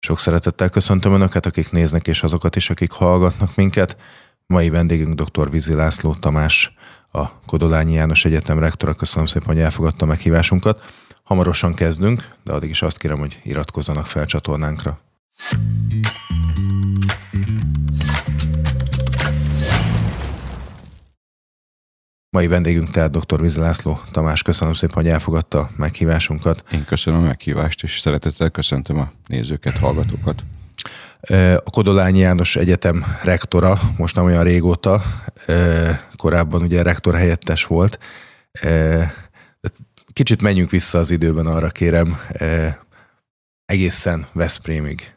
Sok szeretettel köszöntöm Önöket, akik néznek, és azokat is, akik hallgatnak minket. Mai vendégünk dr. Vizi László Tamás, a Kodolányi János Egyetem rektora. Köszönöm szépen, hogy elfogadta meghívásunkat. Hamarosan kezdünk, de addig is azt kérem, hogy iratkozzanak fel csatornánkra. Mai vendégünk tehát dr. Vizi László Tamás. Köszönöm szépen, hogy elfogadta a meghívásunkat. Én köszönöm a meghívást, és szeretettel köszöntöm a nézőket, hallgatókat. A Kodolányi János Egyetem rektora, most nem olyan régóta, korábban ugye rektor helyettes volt. Kicsit menjünk vissza az időben, arra kérem, egészen Veszprémig.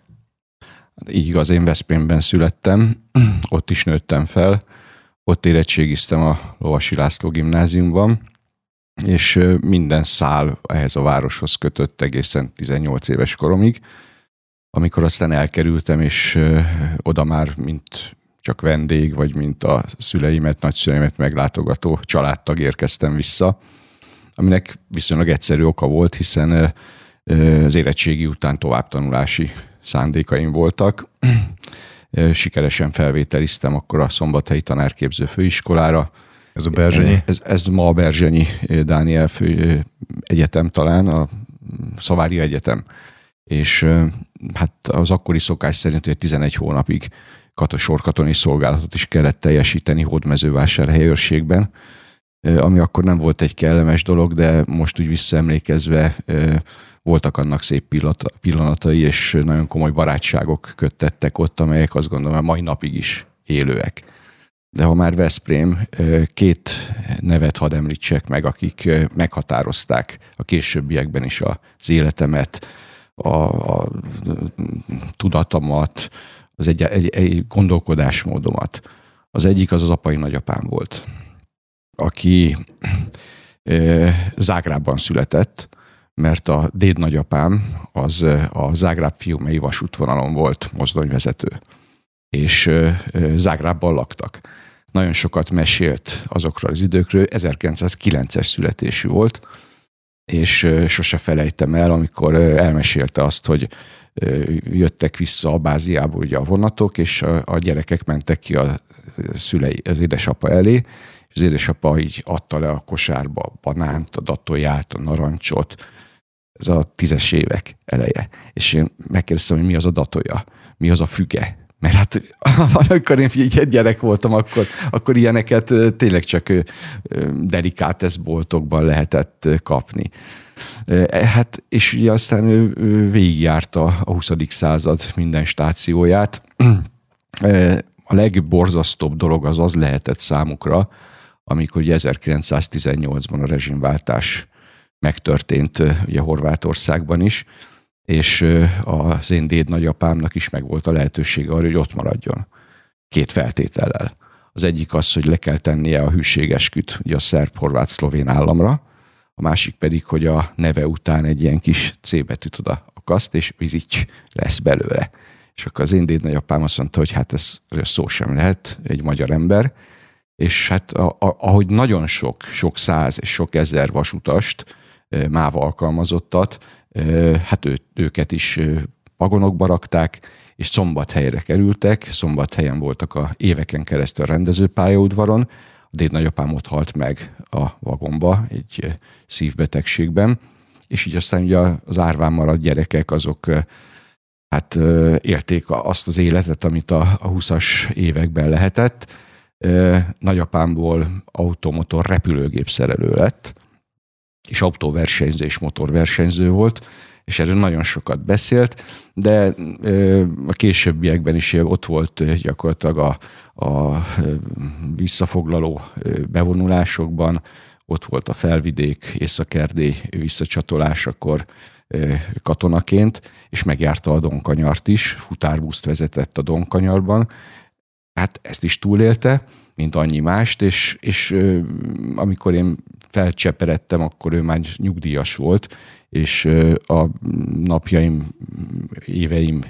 Így igaz, én Veszprémben születtem, ott is nőttem fel, ott érettségiztem a Lovasi László gimnáziumban, és minden szál ehhez a városhoz kötött egészen 18 éves koromig, amikor aztán elkerültem, és oda már mint csak vendég, vagy mint a szüleimet, nagyszüleimet meglátogató családtag érkeztem vissza, aminek viszonylag egyszerű oka volt, hiszen az érettségi után továbbtanulási szándékaim voltak sikeresen felvételiztem akkor a Szombathelyi Tanárképző Főiskolára. Ez a Berzsenyi? Ez, ez ma a Berzsenyi Dániel fő egyetem talán, a Szavária Egyetem. És hát az akkori szokás szerint, hogy 11 hónapig sorkatoni szolgálatot is kellett teljesíteni Hódmezővásárhely őrségben, ami akkor nem volt egy kellemes dolog, de most úgy visszaemlékezve voltak annak szép pillanatai, és nagyon komoly barátságok köttettek ott, amelyek azt gondolom, hogy mai napig is élőek. De ha már Veszprém, két nevet hadd említsek meg, akik meghatározták a későbbiekben is az életemet, a, a tudatomat, az egy, egy, egy gondolkodásmódomat. Az egyik az az apai nagyapám volt, aki Zágrában született, mert a déd nagyapám az a Zágráb fiumei vasútvonalon volt mozdonyvezető, és Zágrábban laktak. Nagyon sokat mesélt azokról az időkről, 1909-es születésű volt, és sose felejtem el, amikor elmesélte azt, hogy jöttek vissza a báziából ugye a vonatok, és a, gyerekek mentek ki a szülei, az édesapa elé, és az édesapa így adta le a kosárba a banánt, a datóját, a narancsot, ez a tízes évek eleje. És én megkérdeztem, hogy mi az a datója, mi az a füge, mert hát amikor én egy gyerek voltam, akkor, akkor ilyeneket tényleg csak delikátesz boltokban lehetett kapni. E, hát, és ugye aztán ő végigjárta a 20. század minden stációját. A legborzasztóbb dolog az az lehetett számukra, amikor 1918-ban a rezsimváltás megtörtént ugye Horvátországban is, és az én déd nagyapámnak is megvolt a lehetősége arra, hogy ott maradjon. Két feltétellel. Az egyik az, hogy le kell tennie a hűségesküt ugye a szerb-horvát-szlovén államra, a másik pedig, hogy a neve után egy ilyen kis C betűt oda akaszt, és vizics lesz belőle. És akkor az én déd nagyapám azt mondta, hogy hát ez szó sem lehet, egy magyar ember, és hát a, a, ahogy nagyon sok, sok száz és sok ezer vasutast MÁV alkalmazottat, hát ő, őket is vagonokba rakták, és szombathelyre kerültek, szombathelyen voltak a éveken keresztül a rendezőpályaudvaron, a déd nagyapám ott halt meg a vagomba egy szívbetegségben, és így aztán ugye az árván maradt gyerekek azok hát élték azt az életet, amit a, a 20-as években lehetett. Nagyapámból automotor repülőgép szerelő lett, és autóversenyző és motorversenyző volt, és erről nagyon sokat beszélt, de a későbbiekben is ott volt gyakorlatilag a, a visszafoglaló bevonulásokban, ott volt a felvidék, Északerdély visszacsatolásakor katonaként, és megjárta a Donkanyart is, futárbuszt vezetett a Donkanyarban. Hát ezt is túlélte, mint annyi mást, és, és amikor én felcseperedtem, akkor ő már nyugdíjas volt, és a napjaim, éveim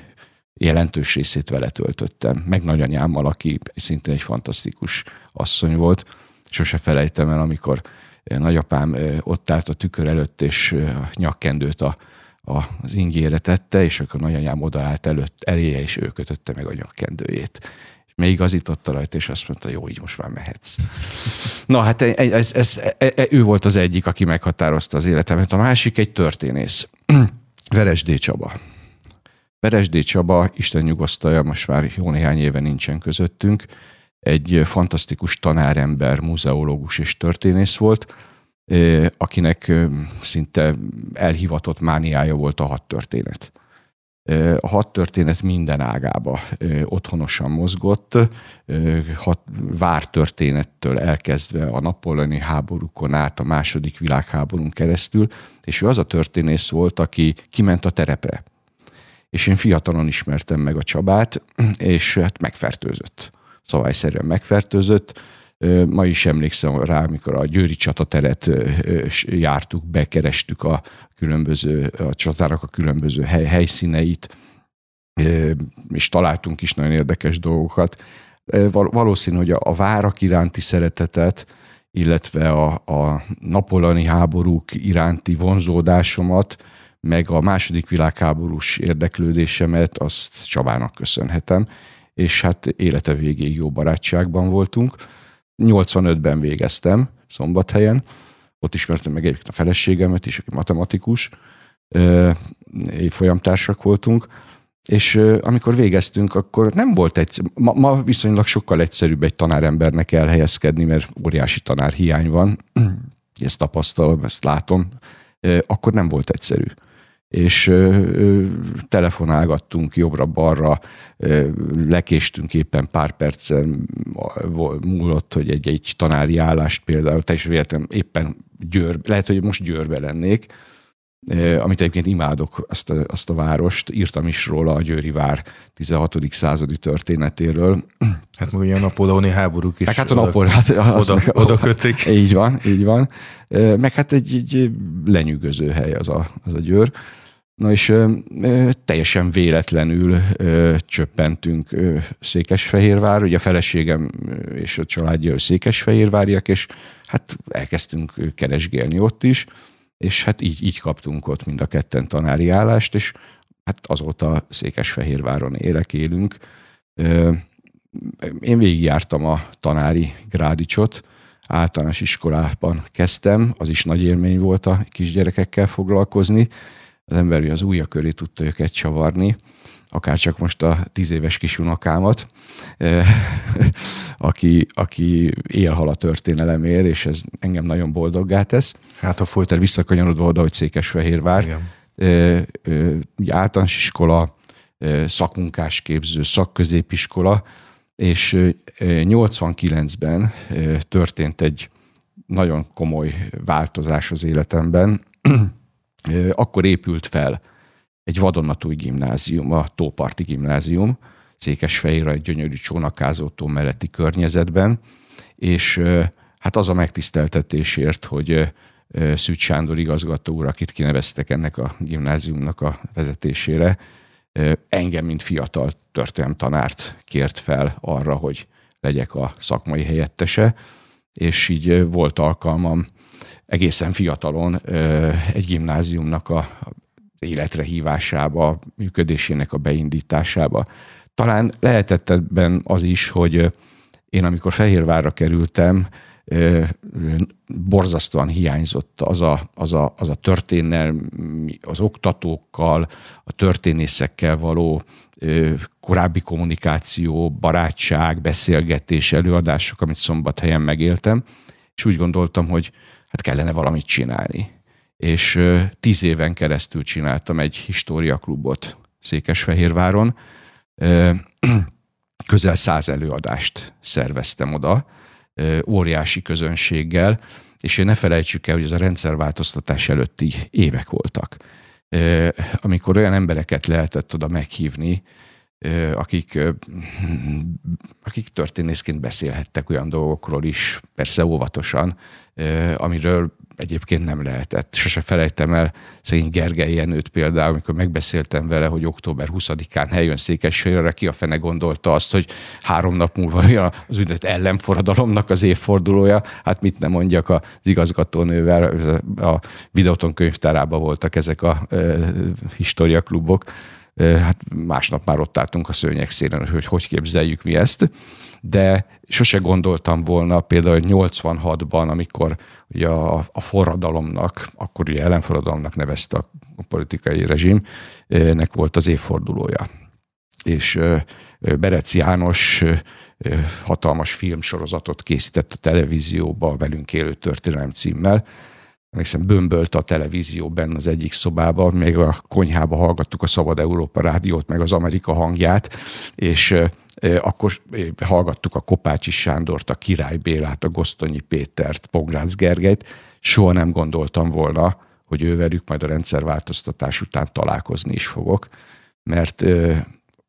jelentős részét vele töltöttem. Meg nagyanyámmal, aki szintén egy fantasztikus asszony volt. Sose felejtem el, amikor nagyapám ott állt a tükör előtt, és a nyakkendőt a, az ingére tette, és akkor nagyanyám odaállt előtt eléje, és ő kötötte meg a nyakkendőjét. És még igazította rajta, és azt mondta, jó, így most már mehetsz. Na hát ez, ez, ez, ez, ő volt az egyik, aki meghatározta az életemet. A másik egy történész. Veresdé Csaba. Veresdé Csaba, Isten nyugosztalja, most már jó néhány éve nincsen közöttünk, egy fantasztikus tanárember, muzeológus és történész volt, akinek szinte elhivatott mániája volt a hat történet. A hat történet minden ágába otthonosan mozgott, hat vártörténettől elkezdve a napolani háborúkon át a második világháborún keresztül, és ő az a történész volt, aki kiment a terepre. És én fiatalon ismertem meg a Csabát, és hát megfertőzött. Szabályszerűen megfertőzött, Ma is emlékszem rá, amikor a Győri csatateret jártuk, bekerestük a különböző, a csatárak a különböző hely, helyszíneit, és találtunk is nagyon érdekes dolgokat. Valószínű, hogy a várak iránti szeretetet, illetve a, a napolani háborúk iránti vonzódásomat, meg a második világháborús érdeklődésemet, azt Csabának köszönhetem, és hát élete végéig jó barátságban voltunk 85-ben végeztem Szombathelyen, ott ismertem meg egyébként a feleségemet is, aki matematikus, folyamtársak voltunk, és amikor végeztünk, akkor nem volt egy, ma, ma viszonylag sokkal egyszerűbb egy tanárembernek elhelyezkedni, mert óriási tanárhiány van, ezt tapasztalom, ezt látom, akkor nem volt egyszerű és telefonálgattunk jobbra-balra, lekéstünk éppen pár percen múlott, hogy egy, egy tanári állást például, teljesen véletlen éppen Győr, lehet, hogy most Győrbe lennék, amit egyébként imádok, azt a, azt a várost, írtam is róla a Győri vár 16. századi történetéről. Hát meg ugye a napóleoni háborúk is meg hát a napol, hát oda, meg, oda kötik. Így van, így van. Meg hát egy, egy lenyűgöző hely az a, az a Győr. Na és ö, teljesen véletlenül ö, csöppentünk ö, Székesfehérvár, ugye a feleségem és a családja Székesfehérváriak, és hát elkezdtünk keresgélni ott is, és hát így, így kaptunk ott mind a ketten tanári állást, és hát azóta Székesfehérváron élek, élünk. Ö, én végigjártam a tanári grádicsot, általános iskolában kezdtem, az is nagy élmény volt a kisgyerekekkel foglalkozni, az ember az ujja köré tudta őket csavarni, akár csak most a tíz éves kis unokámat, aki, aki élhal a történelemért, és ez engem nagyon boldoggá tesz. Hát a folytán visszakanyarodva oda, hogy Székesfehérvár, Igen. általános iskola, szakmunkásképző, szakközépiskola, és 89-ben történt egy nagyon komoly változás az életemben, akkor épült fel egy vadonatúj gimnázium, a Tóparti Gimnázium, Székesfehérre egy gyönyörű csónakázótó melletti környezetben, és hát az a megtiszteltetésért, hogy Szűcs Sándor igazgató úr, akit kineveztek ennek a gimnáziumnak a vezetésére, engem, mint fiatal tanárt kért fel arra, hogy legyek a szakmai helyettese, és így volt alkalmam egészen fiatalon egy gimnáziumnak a életre hívásába, működésének a beindításába. Talán lehetett ebben az is, hogy én amikor Fehérvárra kerültem, borzasztóan hiányzott az a, az a, az a történelmi, az oktatókkal, a történészekkel való korábbi kommunikáció, barátság, beszélgetés, előadások, amit szombathelyen megéltem, és úgy gondoltam, hogy hát kellene valamit csinálni. És tíz éven keresztül csináltam egy históriaklubot Székesfehérváron. Közel száz előadást szerveztem oda, óriási közönséggel, és ne felejtsük el, hogy ez a rendszerváltoztatás előtti évek voltak. Amikor olyan embereket lehetett oda meghívni, akik, akik történészként beszélhettek olyan dolgokról is, persze óvatosan, amiről egyébként nem lehetett. Sose felejtem el szegény Gergely Jenőt például, amikor megbeszéltem vele, hogy október 20-án helyön Székesfehérre, ki a fene gondolta azt, hogy három nap múlva az úgynevezett ellenforradalomnak az évfordulója. Hát mit nem mondjak, az igazgatónővel a videóton könyvtárában voltak ezek a e, historiaklubok. Hát másnap már ott álltunk a szőnyek szélen, hogy hogy képzeljük mi ezt de sose gondoltam volna például 86-ban, amikor ugye a, a forradalomnak, akkor ugye ellenforradalomnak nevezte a, politikai rezsimnek volt az évfordulója. És Berec János hatalmas filmsorozatot készített a televízióba Velünk élő történelem címmel, emlékszem, bömbölt a televízióban az egyik szobában, még a konyhába hallgattuk a Szabad Európa rádiót, meg az Amerika hangját, és akkor hallgattuk a Kopácsi Sándort, a Király Bélát, a Gosztonyi Pétert, Pongrácz Gergelyt. Soha nem gondoltam volna, hogy ővelük majd a rendszerváltoztatás után találkozni is fogok, mert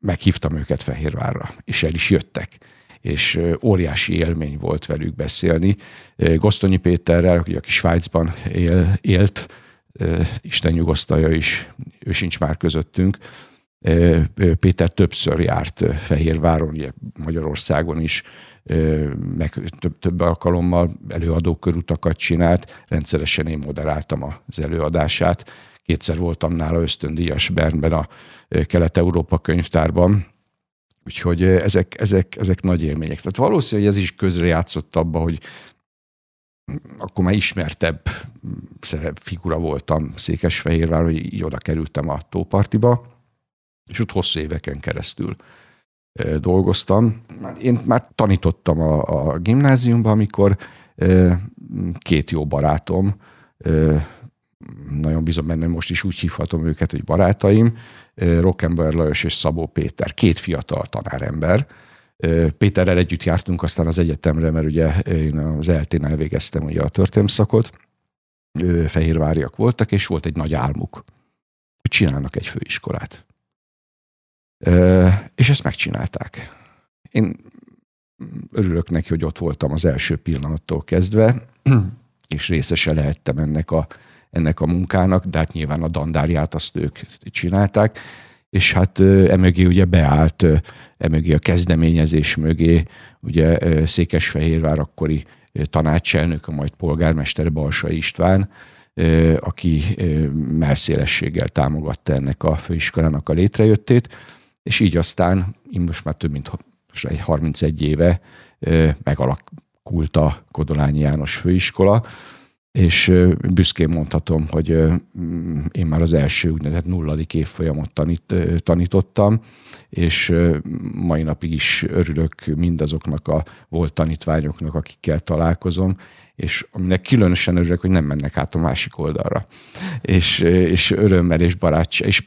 meghívtam őket Fehérvárra, és el is jöttek és óriási élmény volt velük beszélni. Gosztonyi Péterrel, aki Svájcban él, élt, Isten nyugosztalja is, ő sincs már közöttünk, Péter többször járt Fehérváron, Magyarországon is, meg több, több alkalommal előadókörutakat csinált, rendszeresen én moderáltam az előadását. Kétszer voltam nála ösztöndíjas Bernben a Kelet-Európa könyvtárban, Úgyhogy ezek, ezek, ezek nagy élmények. Tehát valószínű, hogy ez is közrejátszott abba, hogy akkor már ismertebb szerep, figura voltam Székesfehérvár, hogy így oda kerültem a tópartiba, és ott hosszú éveken keresztül dolgoztam. Én már tanítottam a, a gimnáziumban, amikor két jó barátom, nagyon bizony benne, most is úgy hívhatom őket, hogy barátaim, Rockenberg Lajos és Szabó Péter, két fiatal tanárember. Péterrel együtt jártunk aztán az egyetemre, mert ugye én az eltén elvégeztem ugye a történelmszakot, fehérváriak voltak, és volt egy nagy álmuk, hogy csinálnak egy főiskolát. És ezt megcsinálták. Én örülök neki, hogy ott voltam az első pillanattól kezdve, és részese lehettem ennek a ennek a munkának, de hát nyilván a dandárját azt ők csinálták, és hát emögé ugye beállt, emögé a kezdeményezés mögé, ugye Székesfehérvár akkori tanácselnök, majd polgármester Balsa István, aki melszélességgel támogatta ennek a főiskolának a létrejöttét, és így aztán, most már több mint 31 éve megalakult a Kodolányi János főiskola, és büszkén mondhatom, hogy én már az első úgynevezett nulladik évfolyamot tanít, tanítottam, és mai napig is örülök mindazoknak a volt tanítványoknak, akikkel találkozom, és aminek különösen örülök, hogy nem mennek át a másik oldalra. És, és örömmel és, barátság, és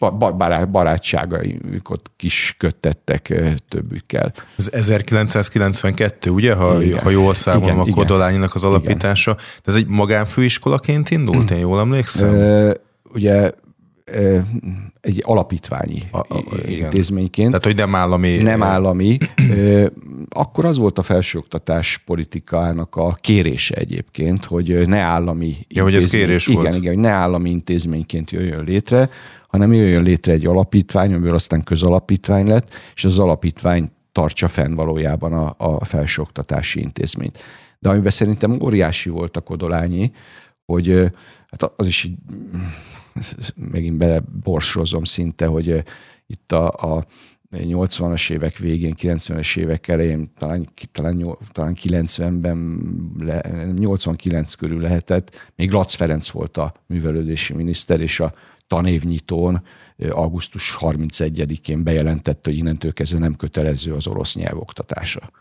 barátságaikat kis köttettek többükkel. Ez 1992, ugye, ha, igen. ha jól számolom, a Kodolányinak az alapítása. Igen. De ez egy magánfőiskolaként indult, én jól emlékszem? Ö, ugye egy alapítványi a, a, intézményként. Tehát, hogy nem állami. Nem állami. Akkor az volt a felsőoktatás politikának a kérése egyébként, hogy ne állami ja, hogy ez kérés igen, volt. Igen, hogy ne állami intézményként jöjjön létre, hanem jöjjön létre egy alapítvány, amiből aztán közalapítvány lett, és az alapítvány tartsa fenn valójában a, a felsőoktatási intézményt. De amiben szerintem óriási volt a Kodolányi, hogy hát az is így megint beleborsozom szinte, hogy itt a, a 80-as évek végén, 90-es évek elején, talán, talán, talán 90-ben, 89 körül lehetett, még Lac Ferenc volt a művelődési miniszter, és a tanévnyitón augusztus 31-én bejelentette, hogy innentől kezdve nem kötelező az orosz nyelv oktatása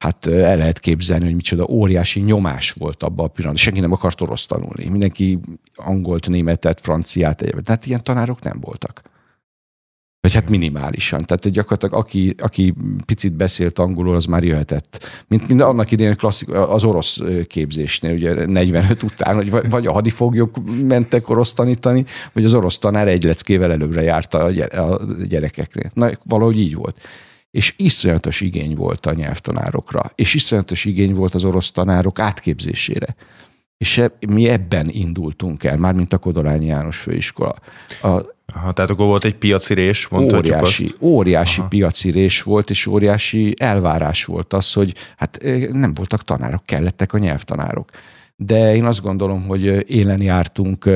hát el lehet képzelni, hogy micsoda óriási nyomás volt abban a pillanatban. Senki nem akart orosz tanulni. Mindenki angolt, németet, franciát, egyébként. Tehát ilyen tanárok nem voltak. Vagy hát minimálisan. Tehát gyakorlatilag aki, aki picit beszélt angolul, az már jöhetett. Mint, mint annak idején klasszik, az orosz képzésnél, ugye 45 után, hogy vagy a hadifoglyok mentek orosz tanítani, vagy az orosz tanár egy leckével előbbre járta a gyerekeknél. Na, valahogy így volt és iszonyatos igény volt a nyelvtanárokra, és iszonyatos igény volt az orosz tanárok átképzésére. És e, mi ebben indultunk el, már mint a Kodolányi János főiskola. A, Aha, tehát akkor volt egy piaci rés, mondhatjuk óriási, azt. Óriási Aha. piaci rés volt, és óriási elvárás volt az, hogy hát nem voltak tanárok, kellettek a nyelvtanárok de én azt gondolom, hogy élen jártunk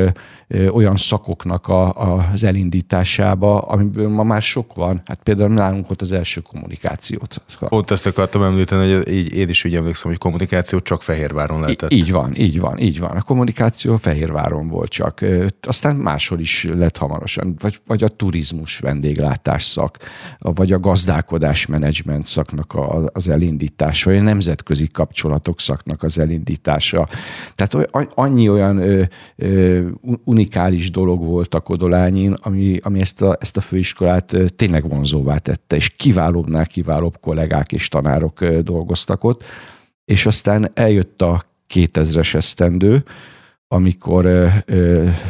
olyan szakoknak a, az elindításába, amiből ma már sok van. Hát például nálunk volt az első kommunikációt. Pont ezt akartam említeni, hogy így, én is úgy emlékszem, hogy kommunikáció csak Fehérváron lehetett. Így van, így van, így van. A kommunikáció Fehérváron volt csak. Aztán máshol is lett hamarosan, vagy, vagy a turizmus vendéglátás szak, vagy a gazdálkodás menedzsment szaknak az elindítása, vagy a nemzetközi kapcsolatok szaknak az elindítása tehát annyi olyan ö, ö, unikális dolog volt a Kodolányin, ami, ami ezt, a, ezt a főiskolát tényleg vonzóvá tette, és kiválóbbnál kiválóbb kollégák és tanárok dolgoztak ott. És aztán eljött a 2000-es esztendő, amikor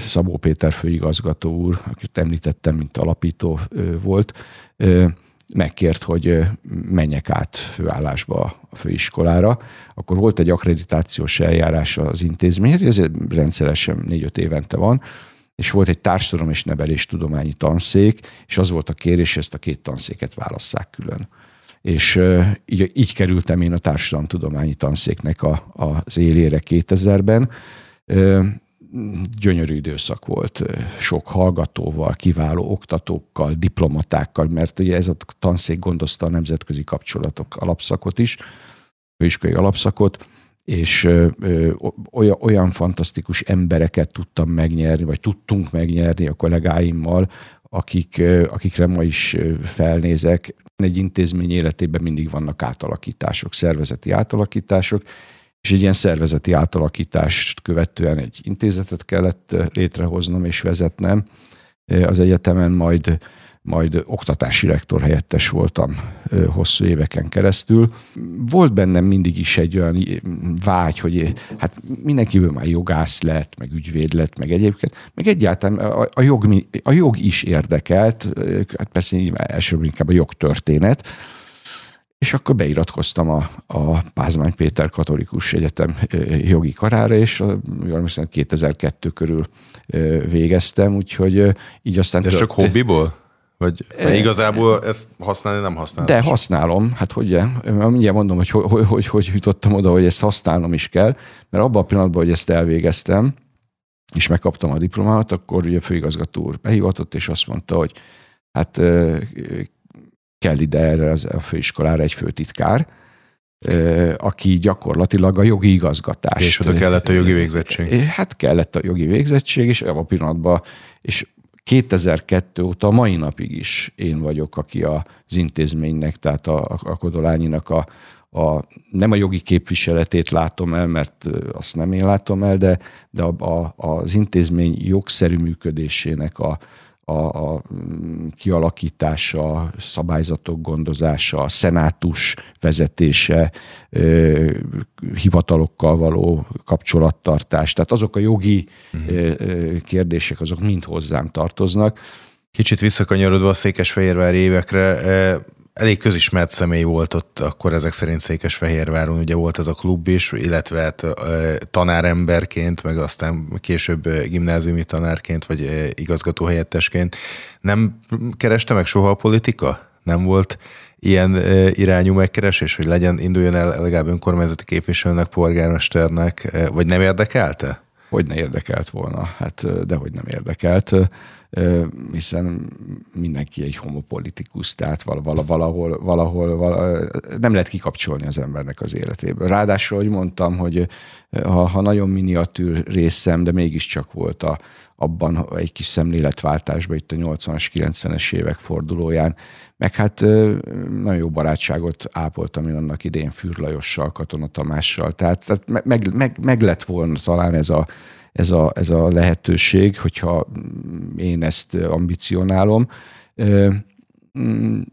Szabó Péter főigazgató úr, akit említettem, mint alapító volt, megkért, hogy menjek át főállásba a főiskolára. Akkor volt egy akkreditációs eljárás az intézményhez, ez rendszeresen négy-öt évente van, és volt egy társadalom és nevelés tudományi tanszék, és az volt a kérés, ezt a két tanszéket válasszák külön. És így, így kerültem én a társadalomtudományi tanszéknek a, az élére 2000-ben gyönyörű időszak volt, sok hallgatóval, kiváló oktatókkal, diplomatákkal, mert ugye ez a tanszék gondozta a nemzetközi kapcsolatok alapszakot is, főiskolai alapszakot, és olyan, olyan fantasztikus embereket tudtam megnyerni, vagy tudtunk megnyerni a kollégáimmal, akik, akikre ma is felnézek. Egy intézmény életében mindig vannak átalakítások, szervezeti átalakítások, és egy ilyen szervezeti átalakítást követően egy intézetet kellett létrehoznom és vezetnem az egyetemen, majd majd oktatási rektor helyettes voltam hosszú éveken keresztül. Volt bennem mindig is egy olyan vágy, hogy hát mindenkiből már jogász lett, meg ügyvéd lett, meg egyébként, meg egyáltalán a, a, jog, a jog is érdekelt, hát persze elsőbb inkább a jogtörténet, és akkor beiratkoztam a, a Pázmány Péter Katolikus Egyetem jogi karára, és jól hiszem 2002 körül végeztem, úgyhogy így aztán... De csak hobbiból? Vagy igazából ezt használni nem használom? De használom, hát hogy mindjárt mondom, hogy hogy, hogy, hogy, hogy jutottam oda, hogy ezt használnom is kell, mert abban a pillanatban, hogy ezt elvégeztem, és megkaptam a diplomámat, akkor ugye a főigazgató úr behivatott, és azt mondta, hogy hát kell ide erre az, a főiskolára egy főtitkár, aki gyakorlatilag a jogi igazgatás. És oda kellett a jogi végzettség. Hát kellett a jogi végzettség, és a pillanatban, és 2002 óta, mai napig is én vagyok, aki az intézménynek, tehát a, a Kodolányinak a, a, nem a jogi képviseletét látom el, mert azt nem én látom el, de, de a, a, az intézmény jogszerű működésének a, a, a kialakítása, szabályzatok gondozása, a szenátus vezetése, hivatalokkal való kapcsolattartás. Tehát azok a jogi uh-huh. kérdések, azok mind hozzám tartoznak. Kicsit visszakanyarodva a Székesfehérvári évekre, elég közismert személy volt ott akkor ezek szerint Székesfehérváron, ugye volt ez a klub is, illetve hát, tanáremberként, meg aztán később gimnáziumi tanárként, vagy igazgatóhelyettesként. Nem kereste meg soha a politika? Nem volt ilyen irányú megkeresés, hogy legyen, induljon el legalább önkormányzati képviselőnek, polgármesternek, vagy nem érdekelte? Hogy ne érdekelt volna, hát de hogy nem érdekelt hiszen mindenki egy homopolitikus, tehát valahol, valahol, valahol nem lehet kikapcsolni az embernek az életéből. Ráadásul, hogy mondtam, hogy ha, ha nagyon miniatűr részem, de mégiscsak volt a, abban egy kis szemléletváltásban itt a 80-as, 90-es évek fordulóján, meg hát nagyon jó barátságot ápoltam én annak idén Fürlajossal, Katona Tamással, tehát, tehát meg, meg, meg lett volna talán ez a, ez a, ez a lehetőség, hogyha én ezt ambicionálom,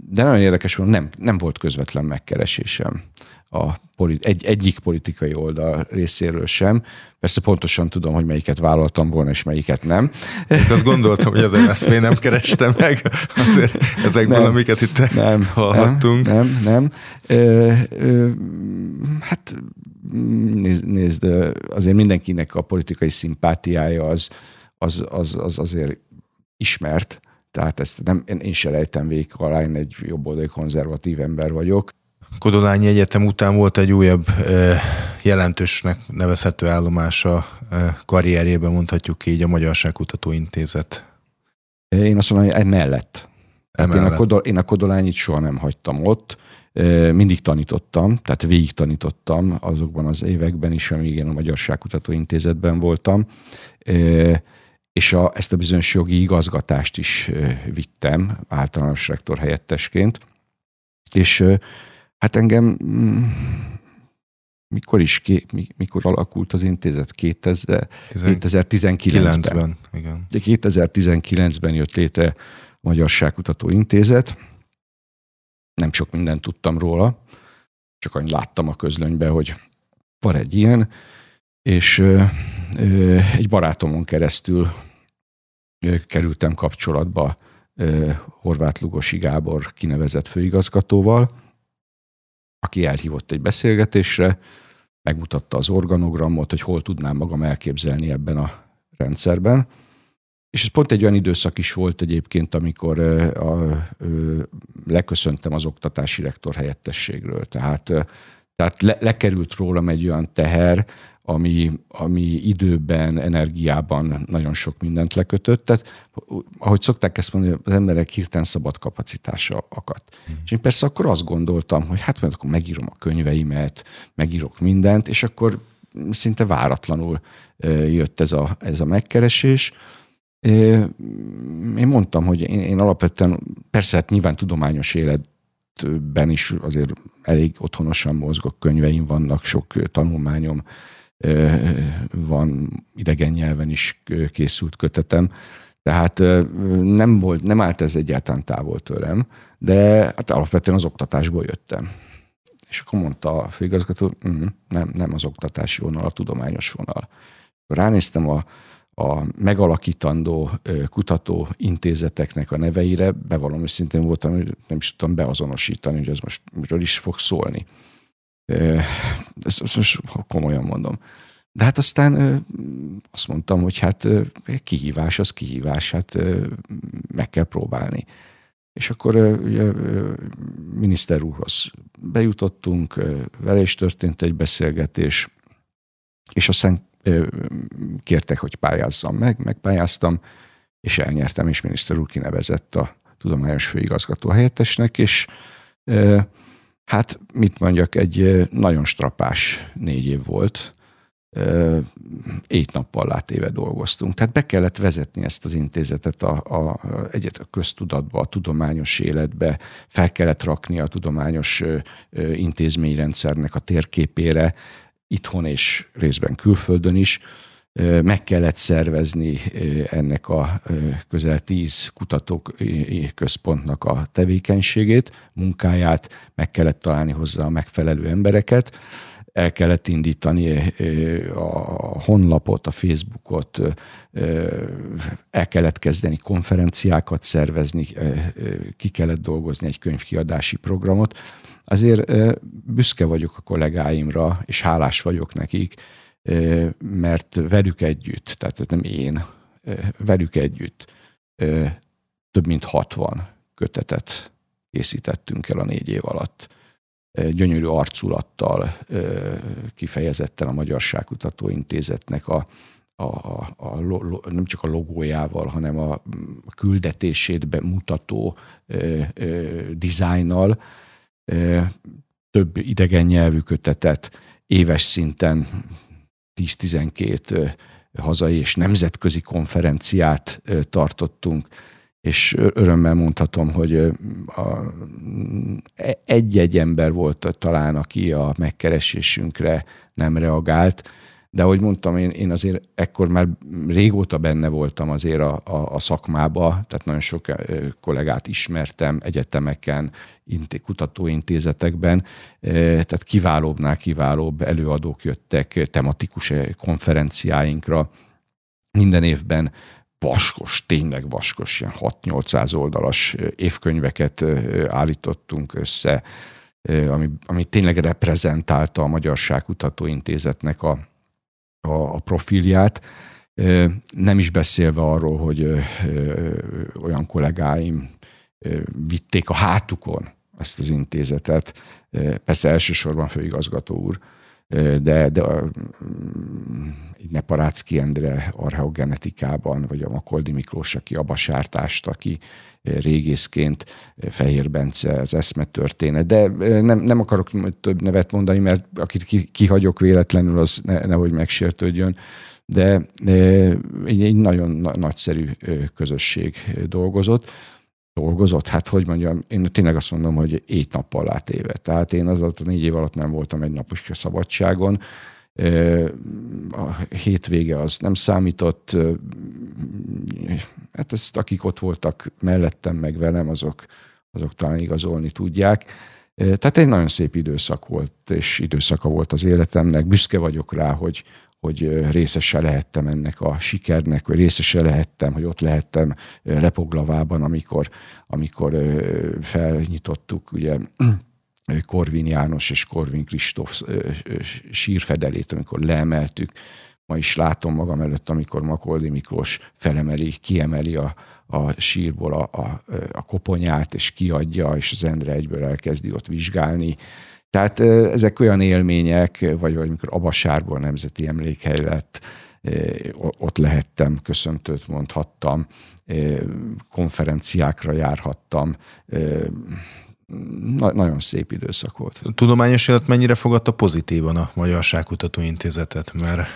de nagyon érdekes volt, nem, nem volt közvetlen megkeresésem a politi- egy, egyik politikai oldal részéről sem. Persze pontosan tudom, hogy melyiket vállaltam volna, és melyiket nem. Én azt gondoltam, hogy az MSZP nem kereste meg azért ezekből, nem, amiket itt nem, hallhattunk. Nem, nem, nem. Ö, ö, hát nézd, nézd, azért mindenkinek a politikai szimpátiája az, az, az, az azért ismert, tehát ezt nem, én se rejtem végig alá, én egy jobboldali konzervatív ember vagyok. Kodolányi Egyetem után volt egy újabb jelentősnek nevezhető állomása karrierjében, mondhatjuk így, a Magyarságkutató Intézet. Én azt mondom, hogy emellett. Hát én, a Kodol, én a Kodolányit soha nem hagytam ott, mindig tanítottam, tehát végig tanítottam azokban az években is, amíg én a Magyarságkutató Intézetben voltam és a, ezt a bizonyos jogi igazgatást is vittem általános rektor helyettesként, és hát engem mm, mikor is, mikor alakult az intézet? 2000, 2019-ben. Igen. 2019-ben jött létre a Magyarságkutató Intézet. Nem sok mindent tudtam róla, csak annyit láttam a közlönybe, hogy van egy ilyen, és egy barátomon keresztül kerültem kapcsolatba Horváth Lugosi Gábor kinevezett főigazgatóval, aki elhívott egy beszélgetésre, megmutatta az organogramot, hogy hol tudnám magam elképzelni ebben a rendszerben. És ez pont egy olyan időszak is volt egyébként, amikor a, a, leköszöntem az oktatási rektor helyettességről. Tehát, tehát le, lekerült rólam egy olyan teher, ami, ami időben, energiában nagyon sok mindent lekötött. Tehát, ahogy szokták ezt mondani, az emberek hirtelen szabad kapacitása akadt. Mm. És én persze akkor azt gondoltam, hogy hát majd akkor megírom a könyveimet, megírok mindent, és akkor szinte váratlanul jött ez a, ez a megkeresés. Én mondtam, hogy én, én alapvetően, persze hát nyilván tudományos életben is azért elég otthonosan mozgok, könyveim vannak, sok tanulmányom van idegen nyelven is készült kötetem, tehát nem, volt, nem állt ez egyáltalán távol tőlem, de hát alapvetően az oktatásból jöttem. És akkor mondta a főigazgató, mm, nem, nem az oktatási vonal, a tudományos vonal. Ránéztem a, a megalakítandó kutató intézeteknek a neveire, bevallom őszintén voltam, nem is tudtam beazonosítani, hogy ez most miről is fog szólni. Ezt, most komolyan mondom. De hát aztán azt mondtam, hogy hát kihívás az kihívás, hát meg kell próbálni. És akkor ugye, miniszter úrhoz bejutottunk, vele is történt egy beszélgetés, és aztán kértek, hogy pályázzam meg, megpályáztam, és elnyertem, és miniszter úr kinevezett a tudományos főigazgató helyettesnek, és Hát mit mondjak, egy nagyon strapás négy év volt, ét nappal látéve dolgoztunk. Tehát be kellett vezetni ezt az intézetet a, a, egyet a köztudatba, a tudományos életbe, fel kellett rakni a tudományos intézményrendszernek a térképére, itthon és részben külföldön is meg kellett szervezni ennek a közel tíz kutatók központnak a tevékenységét, munkáját, meg kellett találni hozzá a megfelelő embereket, el kellett indítani a honlapot, a Facebookot, el kellett kezdeni konferenciákat szervezni, ki kellett dolgozni egy könyvkiadási programot. Azért büszke vagyok a kollégáimra, és hálás vagyok nekik, mert velük együtt, tehát nem én, velük együtt több mint 60 kötetet készítettünk el a négy év alatt. Gyönyörű arculattal, kifejezetten a Magyarságkutató Intézetnek a, a, a, a, nem csak a logójával, hanem a, a küldetését bemutató ö, dizájnnal több idegen nyelvű kötetet éves szinten 10-12 hazai és nemzetközi konferenciát tartottunk, és örömmel mondhatom, hogy e, egy-egy ember volt talán, aki a megkeresésünkre nem reagált, de ahogy mondtam, én, én azért ekkor már régóta benne voltam azért a, a, a szakmába, tehát nagyon sok kollégát ismertem egyetemeken, kutatóintézetekben, tehát kiválóbbnál kiválóbb előadók jöttek tematikus konferenciáinkra. Minden évben vaskos, tényleg vaskos, ilyen 6-800 oldalas évkönyveket állítottunk össze, ami, ami tényleg reprezentálta a Magyarság Kutatóintézetnek a, a, a profilját. Nem is beszélve arról, hogy olyan kollégáim vitték a hátukon ezt az intézetet, persze elsősorban főigazgató úr, de, de egy Neparácki Endre archeogenetikában, vagy a Makoldi Miklós, aki a basártást, aki régészként, Fehér Bence, az eszme történet, de nem, nem akarok több nevet mondani, mert akit kihagyok véletlenül, az ne, nehogy megsértődjön, de egy, egy nagyon nagyszerű közösség dolgozott dolgozott, hát hogy mondjam, én tényleg azt mondom, hogy éj nappal átéve. Tehát én az alatt a négy év alatt nem voltam egy napos szabadságon, a hétvége az nem számított, hát ezt akik ott voltak mellettem, meg velem, azok, azok talán igazolni tudják. Tehát egy nagyon szép időszak volt, és időszaka volt az életemnek. Büszke vagyok rá, hogy, hogy részese lehettem ennek a sikernek, vagy részese lehettem, hogy ott lehettem Repoglavában, amikor, amikor felnyitottuk ugye Korvin János és Korvin Kristóf sírfedelét, amikor leemeltük. Ma is látom magam előtt, amikor Makoldi Miklós felemeli, kiemeli a, a sírból a, a, a koponyát, és kiadja, és az Endre egyből elkezdi ott vizsgálni. Tehát ezek olyan élmények, vagy, vagy amikor Abasárból nemzeti emlékhely lett, ott lehettem, köszöntőt mondhattam, konferenciákra járhattam, na, nagyon szép időszak volt. A tudományos élet mennyire fogadta pozitívan a Magyarságkutató Intézetet? Mert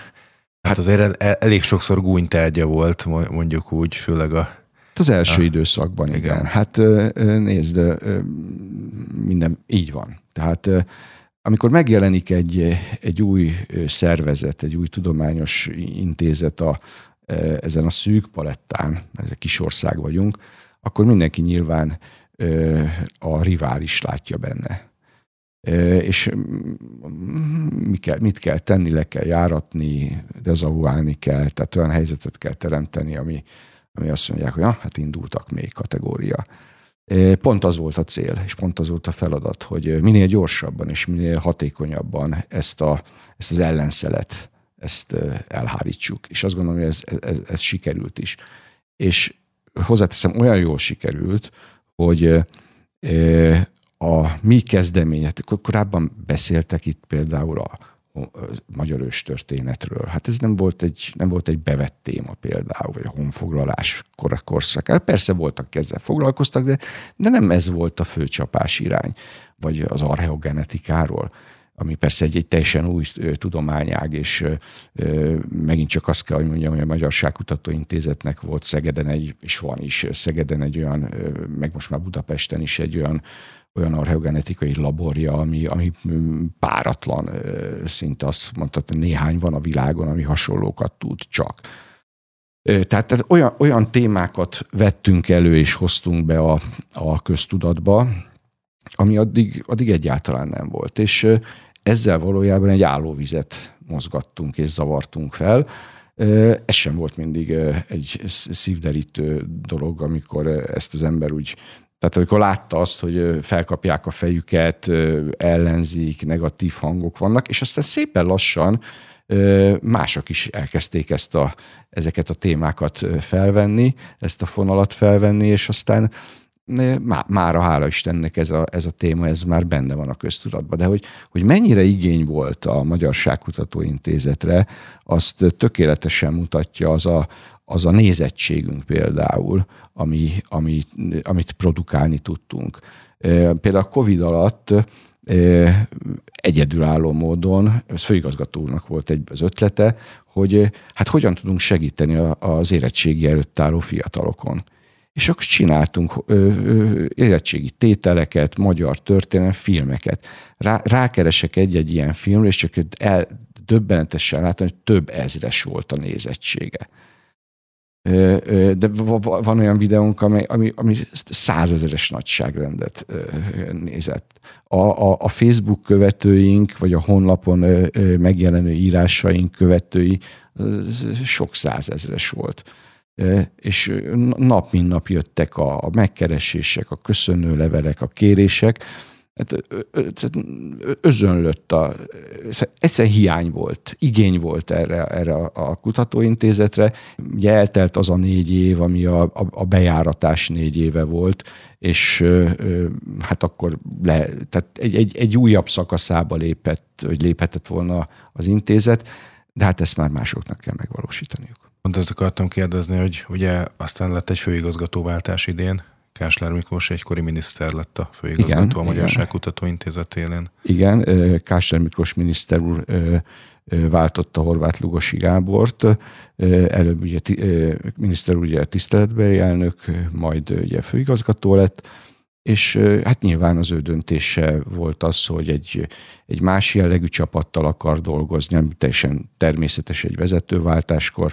hát azért elég sokszor gúnytárgya volt, mondjuk úgy, főleg a az első ah, időszakban, igen. igen. Hát nézd, minden így van. Tehát amikor megjelenik egy, egy új szervezet, egy új tudományos intézet a, ezen a szűk palettán, ez egy kis ország vagyunk, akkor mindenki nyilván a rivális látja benne. És mi kell, mit kell tenni, le kell járatni, dezavuálni kell, tehát olyan helyzetet kell teremteni, ami, ami azt mondják, hogy ah, hát indultak még kategória. Pont az volt a cél, és pont az volt a feladat, hogy minél gyorsabban és minél hatékonyabban ezt, a, ezt az ellenszelet, ezt elhárítsuk. És azt gondolom, hogy ez, ez, ez sikerült is. És hozzáteszem, olyan jól sikerült, hogy a mi kezdeményet, korábban beszéltek itt például a magyar őstörténetről. Hát ez nem volt egy, nem volt egy bevett téma például, vagy a honfoglalás korszak. Hát persze voltak ezzel foglalkoztak, de, de nem ez volt a főcsapás irány, vagy az archeogenetikáról ami persze egy, egy teljesen új tudományág, és megint csak azt kell, hogy mondjam, hogy a Magyarságkutató Intézetnek volt Szegeden egy, és van is Szegeden egy olyan, meg most már Budapesten is egy olyan olyan archeogenetikai laborja, ami, ami páratlan, szinte azt mondhatni, néhány van a világon, ami hasonlókat tud csak. Tehát, tehát olyan, olyan témákat vettünk elő és hoztunk be a, a köztudatba, ami addig, addig egyáltalán nem volt. És ezzel valójában egy állóvizet mozgattunk és zavartunk fel. Ez sem volt mindig egy szívderítő dolog, amikor ezt az ember úgy tehát amikor látta azt, hogy felkapják a fejüket, ellenzik, negatív hangok vannak, és aztán szépen lassan mások is elkezdték ezt a, ezeket a témákat felvenni, ezt a fonalat felvenni, és aztán má, mára hála Istennek ez a, ez a téma, ez már benne van a köztudatban. De hogy, hogy mennyire igény volt a Magyarságkutató Intézetre, azt tökéletesen mutatja az a, az a nézettségünk például, ami, ami, amit produkálni tudtunk. Például a Covid alatt egyedülálló módon, ez főigazgató úrnak volt egy az ötlete, hogy hát hogyan tudunk segíteni az érettségi előtt álló fiatalokon. És akkor csináltunk érettségi tételeket, magyar történelem filmeket. Rá, rákeresek egy-egy ilyen filmre, és csak el döbbenetesen látni, hogy több ezres volt a nézettsége. De van olyan videónk, ami, ami, ami százezeres nagyságrendet nézett. A, a, a Facebook követőink, vagy a honlapon megjelenő írásaink követői sok százezres volt. És nap mint nap jöttek a megkeresések, a köszönő levelek, a kérések, hát, özönlött a, egyszer hiány volt, igény volt erre, erre a kutatóintézetre. Ugye eltelt az a négy év, ami a, a, a bejáratás négy éve volt, és hát akkor le, tehát egy, egy, egy újabb szakaszába lépett, hogy léphetett volna az intézet, de hát ezt már másoknak kell megvalósítaniuk. Pont ezt akartam kérdezni, hogy ugye aztán lett egy főigazgatóváltás idén, Kásler Miklós egykori miniszter lett a főigazgató igen, a Magyarság Kutatóintézet élén. Igen, Kásler Miklós miniszter úr váltotta Horváth Lugosi Gábort. Előbb ugye miniszter ugye tiszteletbeli elnök, majd ugye főigazgató lett, és hát nyilván az ő döntése volt az, hogy egy, egy más jellegű csapattal akar dolgozni, ami teljesen természetes egy vezetőváltáskor,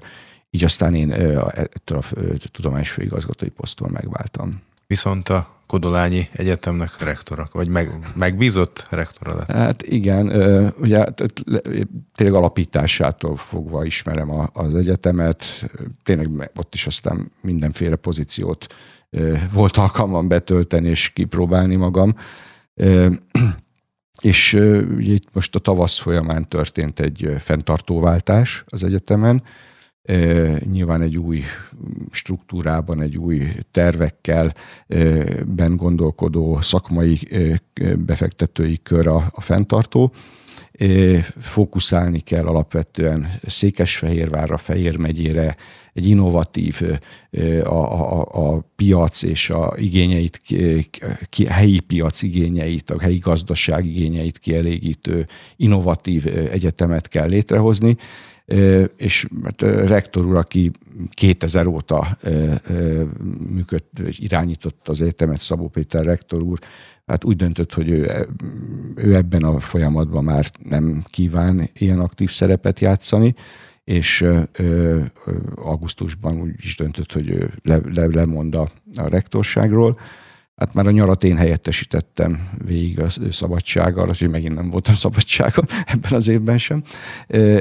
így aztán én ettől a tudományos főigazgatói posztól megváltam viszont a Kodolányi Egyetemnek rektora, vagy meg, megbízott rektora lett. Hát igen, ugye tényleg alapításától fogva ismerem az egyetemet, tényleg ott is aztán mindenféle pozíciót volt alkalmam betölteni és kipróbálni magam. És ugye itt most a tavasz folyamán történt egy fenntartóváltás az egyetemen, nyilván egy új struktúrában, egy új tervekkel ben gondolkodó szakmai befektetői kör a, a fenntartó. Fókuszálni kell alapvetően Székesfehérvárra, Fehér megyére, egy innovatív a, a, a piac és a igényeit, ki, helyi piac igényeit, a helyi gazdaság igényeit kielégítő innovatív egyetemet kell létrehozni, és hát, rektor úr, aki 2000 óta működt, irányított az egyetemet, Szabó Péter rektor úr, hát úgy döntött, hogy ő, ő ebben a folyamatban már nem kíván ilyen aktív szerepet játszani, és augusztusban úgy is döntött, hogy ő le, le, lemond a rektorságról, Hát már a nyarat én helyettesítettem végig a szabadsággal, hogy megint nem voltam szabadságom ebben az évben sem.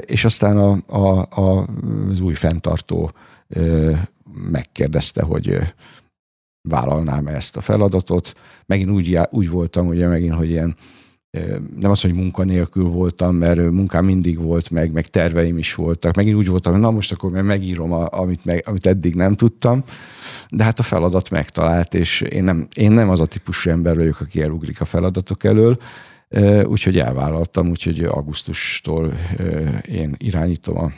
És aztán a, a, a, az új fenntartó megkérdezte, hogy vállalnám ezt a feladatot. Megint úgy, úgy voltam, ugye megint, hogy ilyen nem az, hogy munkanélkül voltam, mert munkám mindig volt, meg, meg terveim is voltak. Megint úgy voltam, hogy na most akkor megírom, a, amit, meg, amit eddig nem tudtam, de hát a feladat megtalált, és én nem, én nem az a típusú ember vagyok, aki elugrik a feladatok elől, úgyhogy elvállaltam, úgyhogy augusztustól én irányítom a,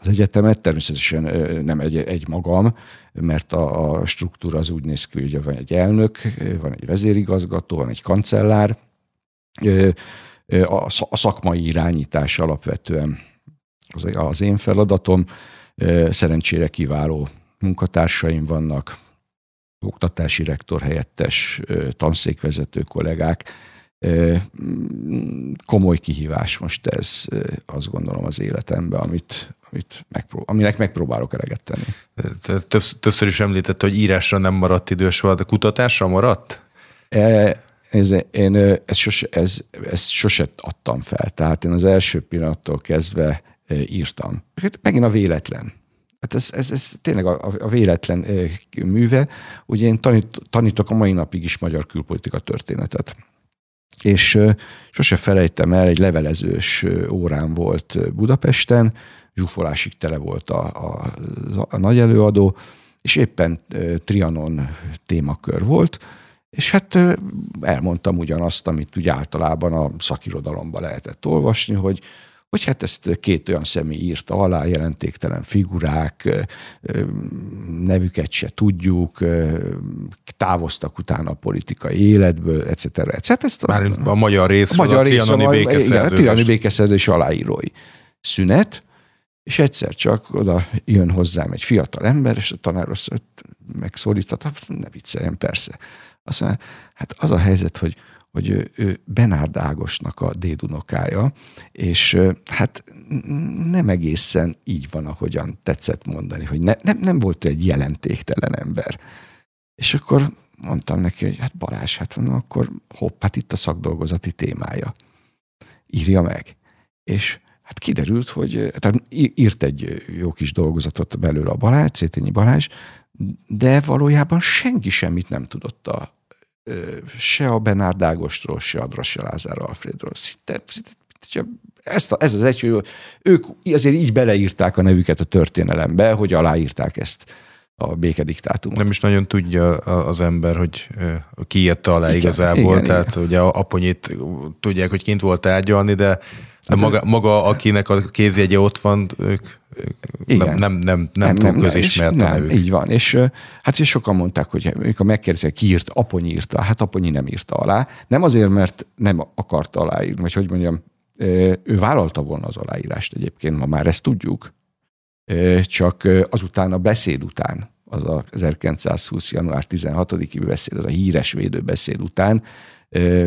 az egyetemet, természetesen nem egy, egy magam, mert a, a struktúra az úgy néz ki, hogy van egy elnök, van egy vezérigazgató, van egy kancellár, a szakmai irányítás alapvetően az, én feladatom. Szerencsére kiváló munkatársaim vannak, oktatási rektor helyettes, tanszékvezető kollégák. Komoly kihívás most ez, azt gondolom az életemben, amit, amit megprób- aminek megpróbálok eleget tenni. Többször is említette, hogy írásra nem maradt idő soha, de kutatásra maradt? E, ez, én ezt sose, ez, ezt sose adtam fel. Tehát én az első pillanattól kezdve írtam. Hát megint a véletlen. Hát ez, ez, ez tényleg a, a véletlen műve. Ugye én tanít, tanítok a mai napig is magyar külpolitika történetet. És sose felejtem el, egy levelezős órán volt Budapesten, zsúfolásig tele volt a, a, a nagy előadó, és éppen Trianon témakör volt, és hát elmondtam ugyanazt, amit úgy általában a szakirodalomban lehetett olvasni, hogy hogy hát ezt két olyan személy írta alá, jelentéktelen figurák, nevüket se tudjuk, távoztak utána a politikai életből, etc. etc. Hát ezt a, Már a magyar rész, a magyar a a, igen, a trianoni békeszerződés aláírói. Szünet, és egyszer csak oda jön hozzám egy fiatal ember, és a tanár azt megszólított, ne vicceljen, persze azt mondja, hát az a helyzet, hogy, hogy ő, ő Benárd Ágosnak a dédunokája, és hát nem egészen így van, ahogyan tetszett mondani, hogy ne, nem, nem volt egy jelentéktelen ember. És akkor mondtam neki, hogy hát Balázs, hát mondom, akkor hopp, hát itt a szakdolgozati témája. Írja meg. És hát kiderült, hogy tehát írt egy jó kis dolgozatot belőle a Balázs, Cétényi Balázs, de valójában senki semmit nem tudott a, se a Benárd Ágostról, se a Drassa Lázár Alfredról. Szinte, szinte, ezt a, ez az egy, hogy ők azért így beleírták a nevüket a történelembe, hogy aláírták ezt a békediktátumot. Nem is nagyon tudja az ember, hogy ki írta alá igen, igazából, igen, tehát igen. ugye a aponyit tudják, hogy kint volt tárgyalni, de hát maga, maga, akinek a kézjegye ott van, ők igen. nem, nem, nem, nem, nem túl közismert a nevük. Így van, és hát és sokan mondták, hogy amikor megkérdezik, ki írt, Aponyi írta, hát Aponyi nem írta alá. Nem azért, mert nem akarta aláírni, vagy hogy mondjam, ő vállalta volna az aláírást egyébként, ma már ezt tudjuk, csak azután a beszéd után, az a 1920. január 16-i beszéd, az a híres védőbeszéd után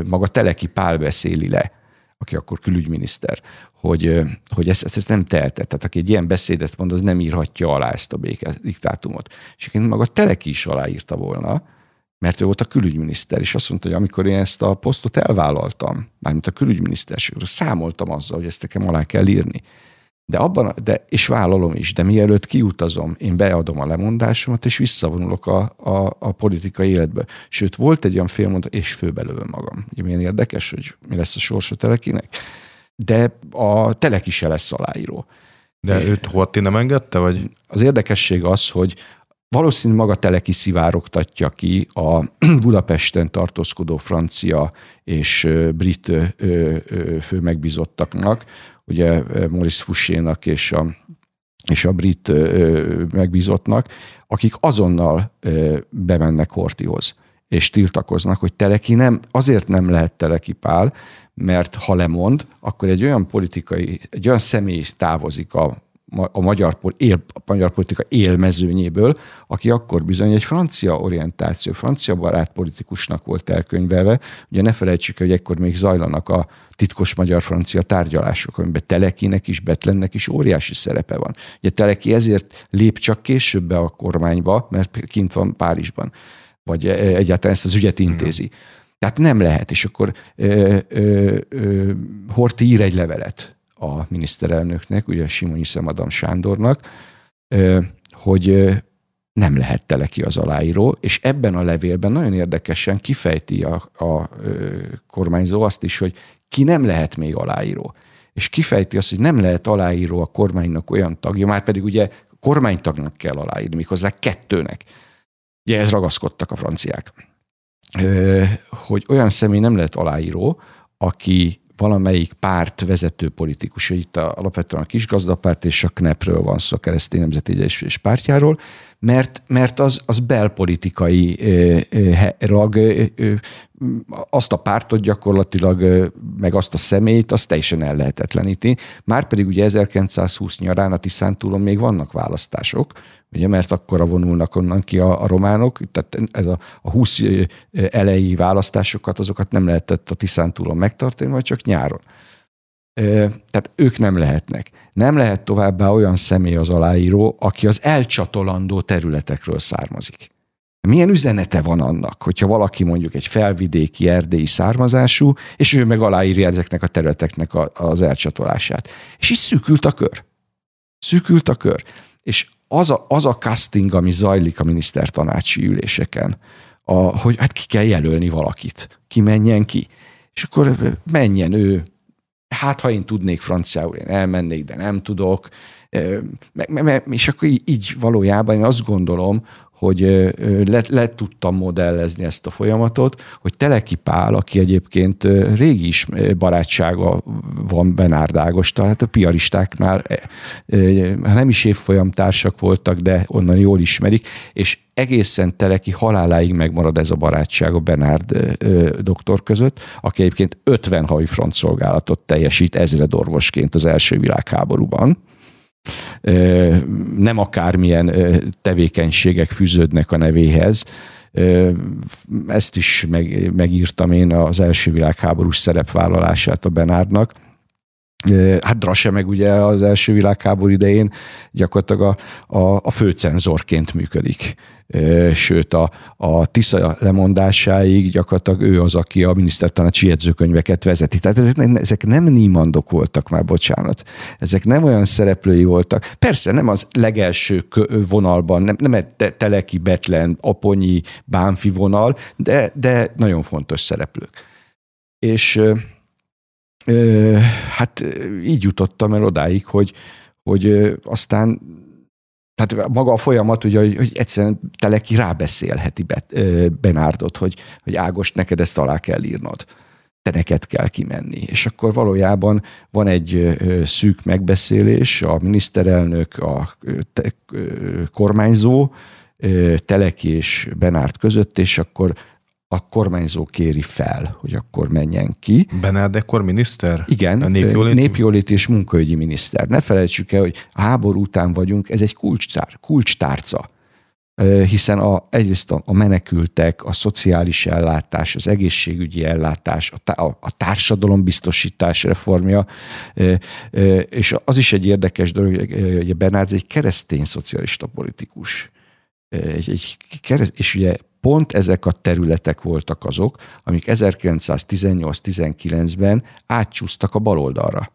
maga Teleki Pál beszéli le, aki akkor külügyminiszter, hogy, hogy ezt, ezt, nem tehetett. Tehát aki egy ilyen beszédet mond, az nem írhatja alá ezt a béke diktátumot. És egyébként maga Teleki is aláírta volna, mert ő volt a külügyminiszter, és azt mondta, hogy amikor én ezt a posztot elvállaltam, mármint a külügyminiszterségről, számoltam azzal, hogy ezt nekem alá kell írni. De abban, de, és vállalom is, de mielőtt kiutazom, én beadom a lemondásomat, és visszavonulok a, a, a politikai életbe. Sőt, volt egy olyan félmondat, és főbelövöm magam. Ugye milyen érdekes, hogy mi lesz a sorsa telekinek. De a teleki se lesz aláíró. De őt Horti nem engedte, vagy? Az érdekesség az, hogy valószínűleg maga Teleki szivárogtatja ki a Budapesten tartózkodó francia és brit főmegbizottaknak, ugye Maurice Fouché-nak és a, és a brit megbízottnak, akik azonnal bemennek Hortihoz és tiltakoznak, hogy Teleki nem, azért nem lehet Teleki Pál, mert ha lemond, akkor egy olyan politikai, egy olyan személy távozik a a magyar, él, a magyar politika élmezőnyéből, aki akkor bizony egy francia orientáció, francia barát politikusnak volt elkönyvelve. Ugye ne felejtsük, hogy ekkor még zajlanak a titkos magyar-francia tárgyalások, amiben Telekinek is, Betlennek is óriási szerepe van. Ugye Teleki ezért lép csak később be a kormányba, mert kint van Párizsban, vagy e, egyáltalán ezt az ügyet intézi. Mm. Tehát nem lehet, és akkor ö, ö, ö, Horti ír egy levelet a miniszterelnöknek, ugye Simonyi Szemadam Sándornak, hogy nem lehet tele ki az aláíró, és ebben a levélben nagyon érdekesen kifejti a, a kormányzó azt is, hogy ki nem lehet még aláíró. És kifejti azt, hogy nem lehet aláíró a kormánynak olyan tagja, már pedig ugye kormánytagnak kell aláírni, méghozzá kettőnek. Ugye ez ragaszkodtak a franciák. Hogy olyan személy nem lehet aláíró, aki valamelyik párt vezető politikus, itt a, alapvetően a kisgazdapárt és a KNEP-ről van szó, a keresztény nemzeti és pártjáról, mert, mert az, az belpolitikai rag, azt a pártot gyakorlatilag, meg azt a személyt, azt teljesen el lehetetleníti. Márpedig ugye 1920 nyarán a Tiszántúlon még vannak választások, ugye, mert akkora vonulnak onnan ki a, a románok, tehát ez a, a 20 elejé választásokat, azokat nem lehetett a Tiszántúlon megtartani, vagy csak nyáron. Tehát ők nem lehetnek. Nem lehet továbbá olyan személy az aláíró, aki az elcsatolandó területekről származik. Milyen üzenete van annak, hogyha valaki mondjuk egy felvidéki, erdélyi származású, és ő meg aláírja ezeknek a területeknek a, az elcsatolását. És így szűkült a kör. Szűkült a kör. És az a, az a casting, ami zajlik a minisztertanácsi üléseken, a, hogy hát ki kell jelölni valakit, ki menjen ki. És akkor menjen ő, hát ha én tudnék franciául, én elmennék, de nem tudok. És akkor így valójában én azt gondolom, hogy le, le tudtam modellezni ezt a folyamatot, hogy Teleki Pál, aki egyébként régi is barátsága van Benárd Ágos, tehát a piaristáknál nem is évfolyamtársak voltak, de onnan jól ismerik, és egészen Teleki haláláig megmarad ez a barátság a Benárd doktor között, aki egyébként 50 havi front szolgálatot teljesít ezredorvosként az első világháborúban nem akármilyen tevékenységek fűződnek a nevéhez, Ezt is meg, megírtam én az első világháborús szerepvállalását a Benárdnak. Hát Drase meg ugye az első világháború idején gyakorlatilag a, a, a főcenzorként működik sőt a, a Tisza lemondásáig gyakorlatilag ő az, aki a minisztertanácsi jegyzőkönyveket vezeti. Tehát ezek, ezek nem nímandok voltak már, bocsánat. Ezek nem olyan szereplői voltak. Persze nem az legelső vonalban, nem, nem egy Teleki, Betlen, Aponyi, Bánfi vonal, de, de nagyon fontos szereplők. És ö, ö, hát így jutottam el odáig, hogy, hogy aztán tehát maga a folyamat, ugye, hogy, hogy egyszerűen Teleki rábeszélheti Benárdot, hogy, hogy Ágos, neked ezt alá kell írnod. Te neked kell kimenni. És akkor valójában van egy szűk megbeszélés, a miniszterelnök, a kormányzó, Teleki és Benárd között, és akkor a kormányzó kéri fel, hogy akkor menjen ki. Benárd ekkor miniszter? Igen, a népjólét? népjólét és munkaügyi miniszter. Ne felejtsük el, hogy a háború után vagyunk, ez egy kulcstár, kulcstárca hiszen a, egyrészt a, a menekültek, a szociális ellátás, az egészségügyi ellátás, a, a, a társadalombiztosítás reformja, és az is egy érdekes dolog, hogy Bernard egy keresztény szocialista politikus. Egy, egy kereszt, és ugye pont ezek a területek voltak azok, amik 1918-19-ben átcsúsztak a baloldalra.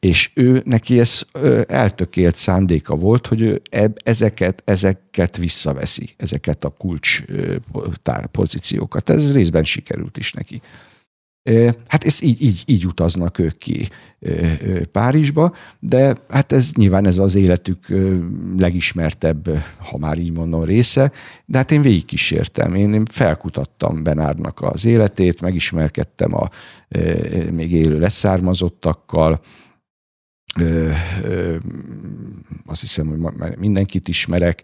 És ő, neki ez eltökélt szándéka volt, hogy ő ezeket, ezeket visszaveszi, ezeket a kulcs pozíciókat. Ez részben sikerült is neki. Hát ez így, így, így utaznak ők ki Párizsba, de hát ez nyilván ez az életük legismertebb, ha már így mondom, része, de hát én végigkísértem, én felkutattam Benárnak az életét, megismerkedtem a még élő leszármazottakkal, azt hiszem, hogy mindenkit ismerek.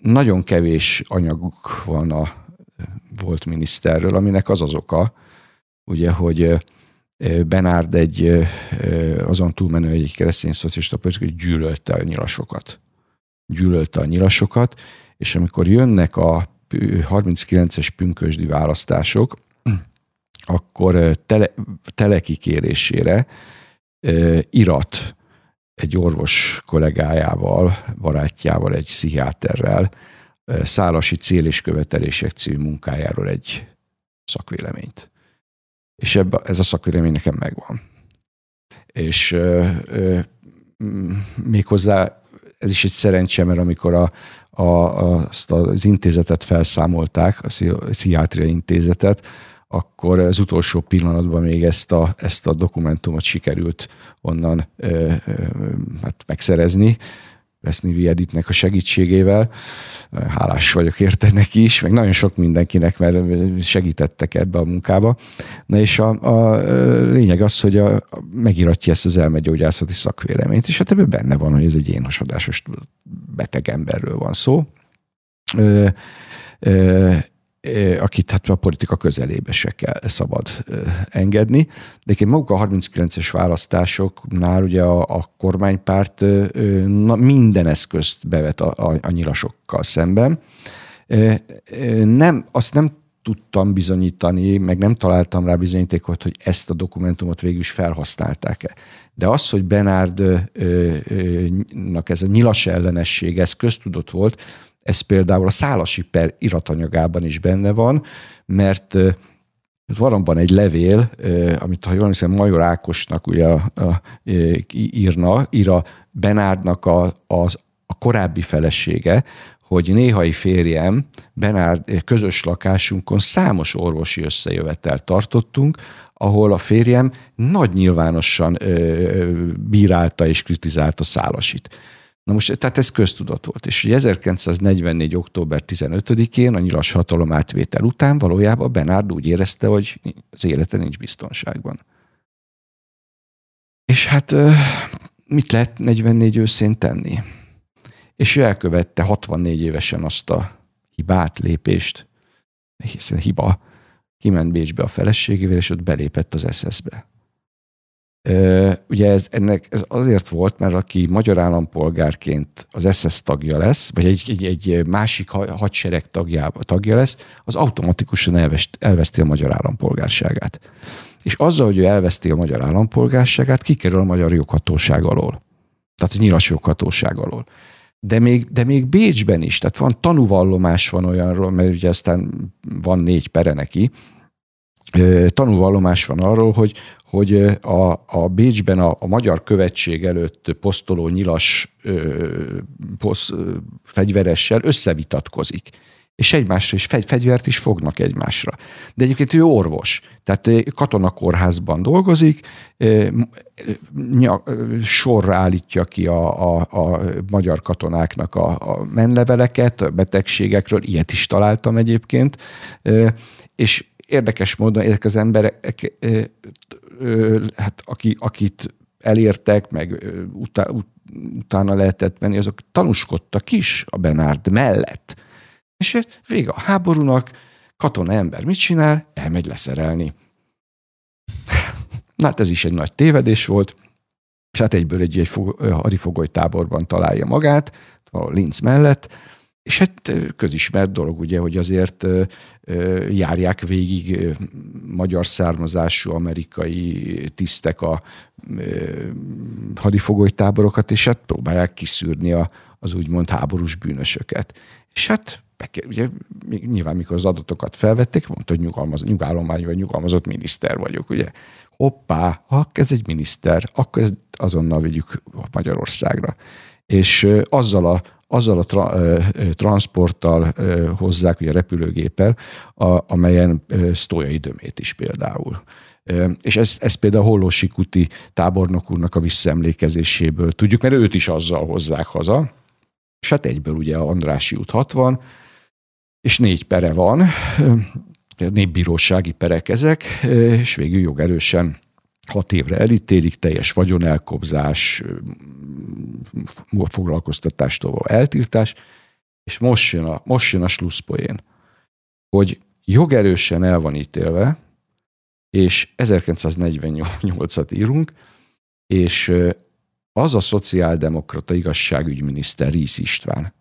Nagyon kevés anyaguk van a volt miniszterről, aminek az az oka, ugye, hogy Benárd egy azon túlmenő egy keresztény szocialista politikai gyűlölte a nyilasokat. Gyűlölte a nyilasokat, és amikor jönnek a 39-es pünkösdi választások, akkor tele, telekikérésére irat egy orvos kollégájával, barátjával, egy pszichiáterrel Szálasi cél és követelések című munkájáról egy szakvéleményt. És ebbe, ez a szakvélemény nekem megvan. És ö, ö, méghozzá ez is egy szerencse, mert amikor a, a, azt az intézetet felszámolták, a pszichiátria intézetet, akkor az utolsó pillanatban még ezt a, ezt a dokumentumot sikerült onnan ö, ö, hát megszerezni, Leszni Editnek a segítségével. Hálás vagyok érte neki is, meg nagyon sok mindenkinek, mert segítettek ebbe a munkába. Na és a, a lényeg az, hogy a, a, megiratja ezt az elmegyógyászati szakvéleményt, és hát ebben benne van, hogy ez egy énosodásos beteg emberről van szó. Ö, ö, akit hát a politika közelébe se kell szabad engedni. De egyébként maguk a 39-es választásoknál ugye a, a kormánypárt na, minden eszközt bevet a, a, a nyilasokkal szemben. Nem, azt nem tudtam bizonyítani, meg nem találtam rá bizonyítékot, hogy ezt a dokumentumot végül is felhasználták-e. De az, hogy Benárdnak ez a nyilas ellenesség, ez köztudott volt, ez például a Szálasi per iratanyagában is benne van, mert van egy levél, amit ha jól hiszem Major Ákosnak ugye a, a, írna, ír a Benárdnak a, az, a korábbi felesége, hogy néhai férjem, Benárd közös lakásunkon számos orvosi összejövetel tartottunk, ahol a férjem nagy nyilvánosan bírálta és kritizálta Szálasit. Na most, tehát ez köztudott volt. És 1944. október 15-én a nyilas hatalom átvétel után valójában Benárd úgy érezte, hogy az élete nincs biztonságban. És hát mit lehet 44 őszén tenni? És ő elkövette 64 évesen azt a hibát, lépést, hiszen hiba, kiment Bécsbe a feleségével, és ott belépett az SS-be. Ugye ez, ennek, ez azért volt, mert aki magyar állampolgárként az SS tagja lesz, vagy egy, egy, egy másik hadsereg tagja, tagja lesz, az automatikusan elvest, elveszti a magyar állampolgárságát. És azzal, hogy ő elveszti a magyar állampolgárságát, kikerül a magyar joghatóság alól. Tehát a nyilas joghatóság alól. De még, de még Bécsben is, tehát van tanúvallomás van olyanról, mert ugye aztán van négy pere neki, tanúvallomás van arról, hogy, hogy a, a Bécsben a, a magyar követség előtt posztoló nyilas ö, posz, ö, fegyveressel összevitatkozik. És egymásra is fegy, fegyvert is fognak egymásra. De egyébként ő orvos, tehát katonakórházban dolgozik, sorra állítja ki a, a, a magyar katonáknak a, a menleveleket, a betegségekről, ilyet is találtam egyébként, és érdekes módon ezek az emberek, hát aki, akit elértek, meg utána lehetett menni, azok tanúskodtak is a Benárd mellett. És vége a háborúnak, katona ember mit csinál? Elmegy leszerelni. Na hát ez is egy nagy tévedés volt, és hát egyből egy, egy hadifogoly táborban találja magát, valahol Linz mellett, és hát közismert dolog ugye, hogy azért járják végig magyar származású amerikai tisztek a hadifogolytáborokat, és hát próbálják kiszűrni az úgymond háborús bűnösöket. És hát ugye nyilván mikor az adatokat felvették, mondta, hogy nyugalmaz, nyugállomány vagy nyugalmazott miniszter vagyok, ugye. Hoppá, ha ez egy miniszter, akkor ezt azonnal vigyük Magyarországra. És azzal a azzal a tra, transporttal hozzák, ugye repülőgéppel, a, amelyen Sztójai Dömét is például. És ez, ez például Hollósi Kuti tábornok úrnak a visszaemlékezéséből tudjuk, mert őt is azzal hozzák haza. És hát egyből ugye a Andrási út 60, és négy pere van, népbírósági perek ezek, és végül jogerősen hat évre elítélik, teljes vagyonelkobzás, foglalkoztatástól való eltiltás, és most jön a, most jön a slusszpoén, hogy jogerősen el van ítélve, és 1948-at írunk, és az a szociáldemokrata igazságügyminiszter Rísz István,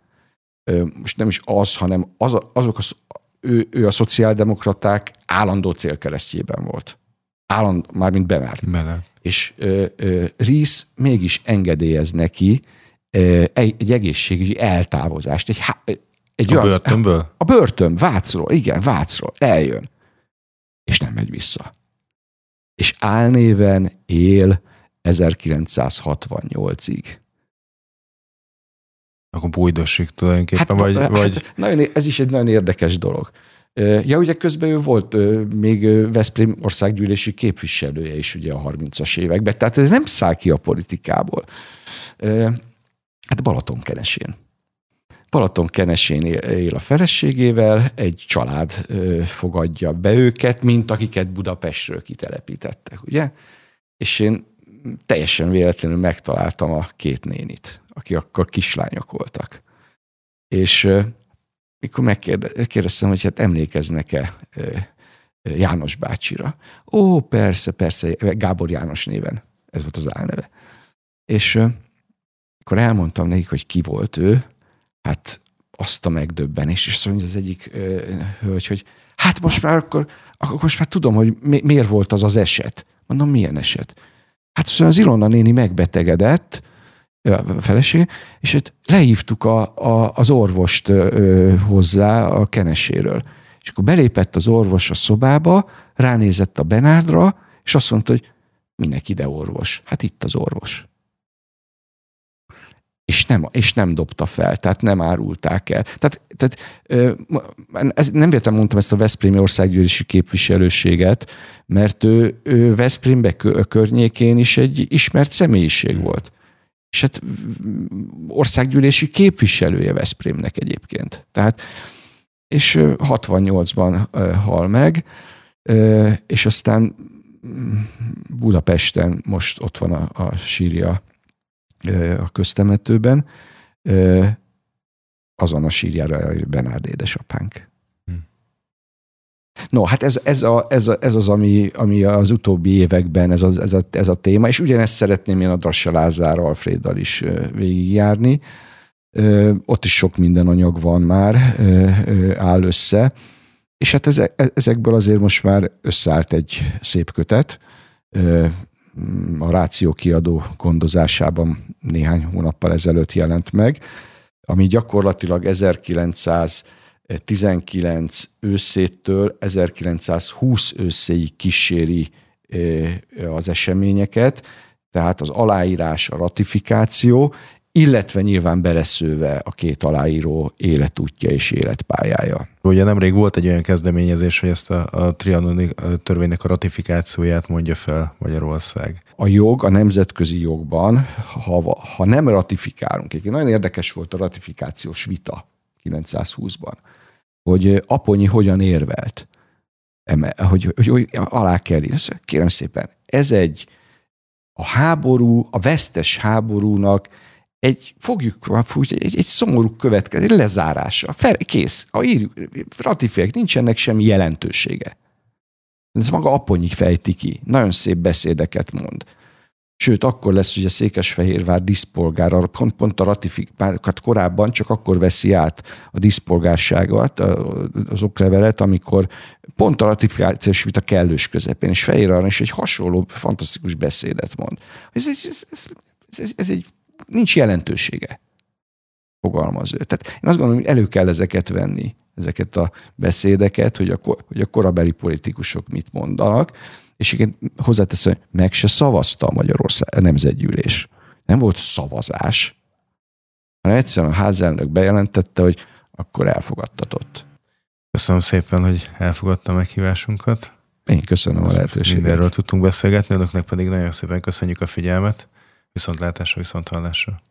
most nem is az, hanem az azok az, ő, ő a szociáldemokraták állandó célkeresztjében volt. Állandó, mármint Benár. Bele. És ö, ö, Rísz mégis engedélyez neki ö, egy, egészségügyi eltávozást. Egy, egy a olyan, börtönből? A börtön, Vácról, igen, Vácról, eljön. És nem megy vissza. És álnéven él 1968-ig. Akkor bújdosik tulajdonképpen, hát, vagy, hát, vagy... Nagyon, ez is egy nagyon érdekes dolog. Ja, ugye közben ő volt még Veszprém országgyűlési képviselője is ugye a 30-as években, tehát ez nem száll ki a politikából. Hát Balatonkenesén. Balatonkenesén él a feleségével, egy család fogadja be őket, mint akiket Budapestről kitelepítettek, ugye? És én teljesen véletlenül megtaláltam a két nénit, aki akkor kislányok voltak. És mikor megkérdeztem, hogy hát emlékeznek-e János bácsira. Ó, persze, persze, Gábor János néven. Ez volt az álneve. És akkor elmondtam nekik, hogy ki volt ő, hát azt a megdöbbenés, és mondja az egyik hölgy, hogy hát most már akkor, akkor most már tudom, hogy mi, miért volt az az eset. Mondom, milyen eset? Hát az Ilona néni megbetegedett, feleség, és itt lehívtuk a, a, az orvost ö, hozzá a keneséről. És akkor belépett az orvos a szobába, ránézett a Benárdra, és azt mondta, hogy minek ide orvos? Hát itt az orvos. És nem, és nem dobta fel, tehát nem árulták el. Tehát, tehát ez, nem véletlenül mondtam ezt a Veszprémi országgyűlési képviselőséget, mert ő, ő Veszprémbe környékén is egy ismert személyiség hmm. volt és hát országgyűlési képviselője Veszprémnek egyébként. Tehát, és 68-ban hal meg, és aztán mm, Budapesten most ott van a, a sírja a köztemetőben, azon a sírjára Benárd édesapánk. No, hát ez, ez, a, ez, a, ez az, ami, ami az utóbbi években ez a, ez, a, ez a téma, és ugyanezt szeretném én a Drassa Lázár Alfreddal is végigjárni. Ott is sok minden anyag van már, áll össze, és hát ezekből azért most már összeállt egy szép kötet, a Ráció kiadó gondozásában néhány hónappal ezelőtt jelent meg, ami gyakorlatilag 1919 őszétől 1920 őszéig kíséri az eseményeket, tehát az aláírás, a ratifikáció, illetve nyilván beleszőve a két aláíró életútja és életpályája. Ugye nemrég volt egy olyan kezdeményezés, hogy ezt a, a trianoni törvénynek a ratifikációját mondja fel Magyarország. A jog, a nemzetközi jogban, ha, ha nem ratifikálunk, egy nagyon érdekes volt a ratifikációs vita 920-ban, hogy Aponyi hogyan érvelt, hogy, hogy, hogy alá kell Kérem szépen, ez egy a háború, a vesztes háborúnak egy, fogjuk, egy, egy szomorú következő, egy lezárása. Fel, kész. A írjuk, ratifikálják, nincs ennek semmi jelentősége. Ez maga Aponyi fejti ki. Nagyon szép beszédeket mond. Sőt, akkor lesz ugye Székesfehérvár diszpolgára, pont, pont a ratifikákat korábban csak akkor veszi át a diszpolgárságot, az oklevelet, amikor pont a ratifikációs vita kellős közepén, és Fehérváron is egy hasonló, fantasztikus beszédet mond. Ez, ez, ez, ez, ez egy nincs jelentősége, fogalmaz ő. Tehát én azt gondolom, hogy elő kell ezeket venni, ezeket a beszédeket, hogy a, hogy a korabeli politikusok mit mondanak, és igen, hozzáteszem, hogy meg se szavazta a Magyarország a nemzetgyűlés. Nem volt szavazás, hanem egyszerűen a házelnök bejelentette, hogy akkor elfogadtatott. Köszönöm szépen, hogy elfogadta a meghívásunkat. Én köszönöm a lehetőséget. Mindenről tudtunk beszélgetni, önöknek pedig nagyon szépen köszönjük a figyelmet. Viszontlátásra, viszonthallásra.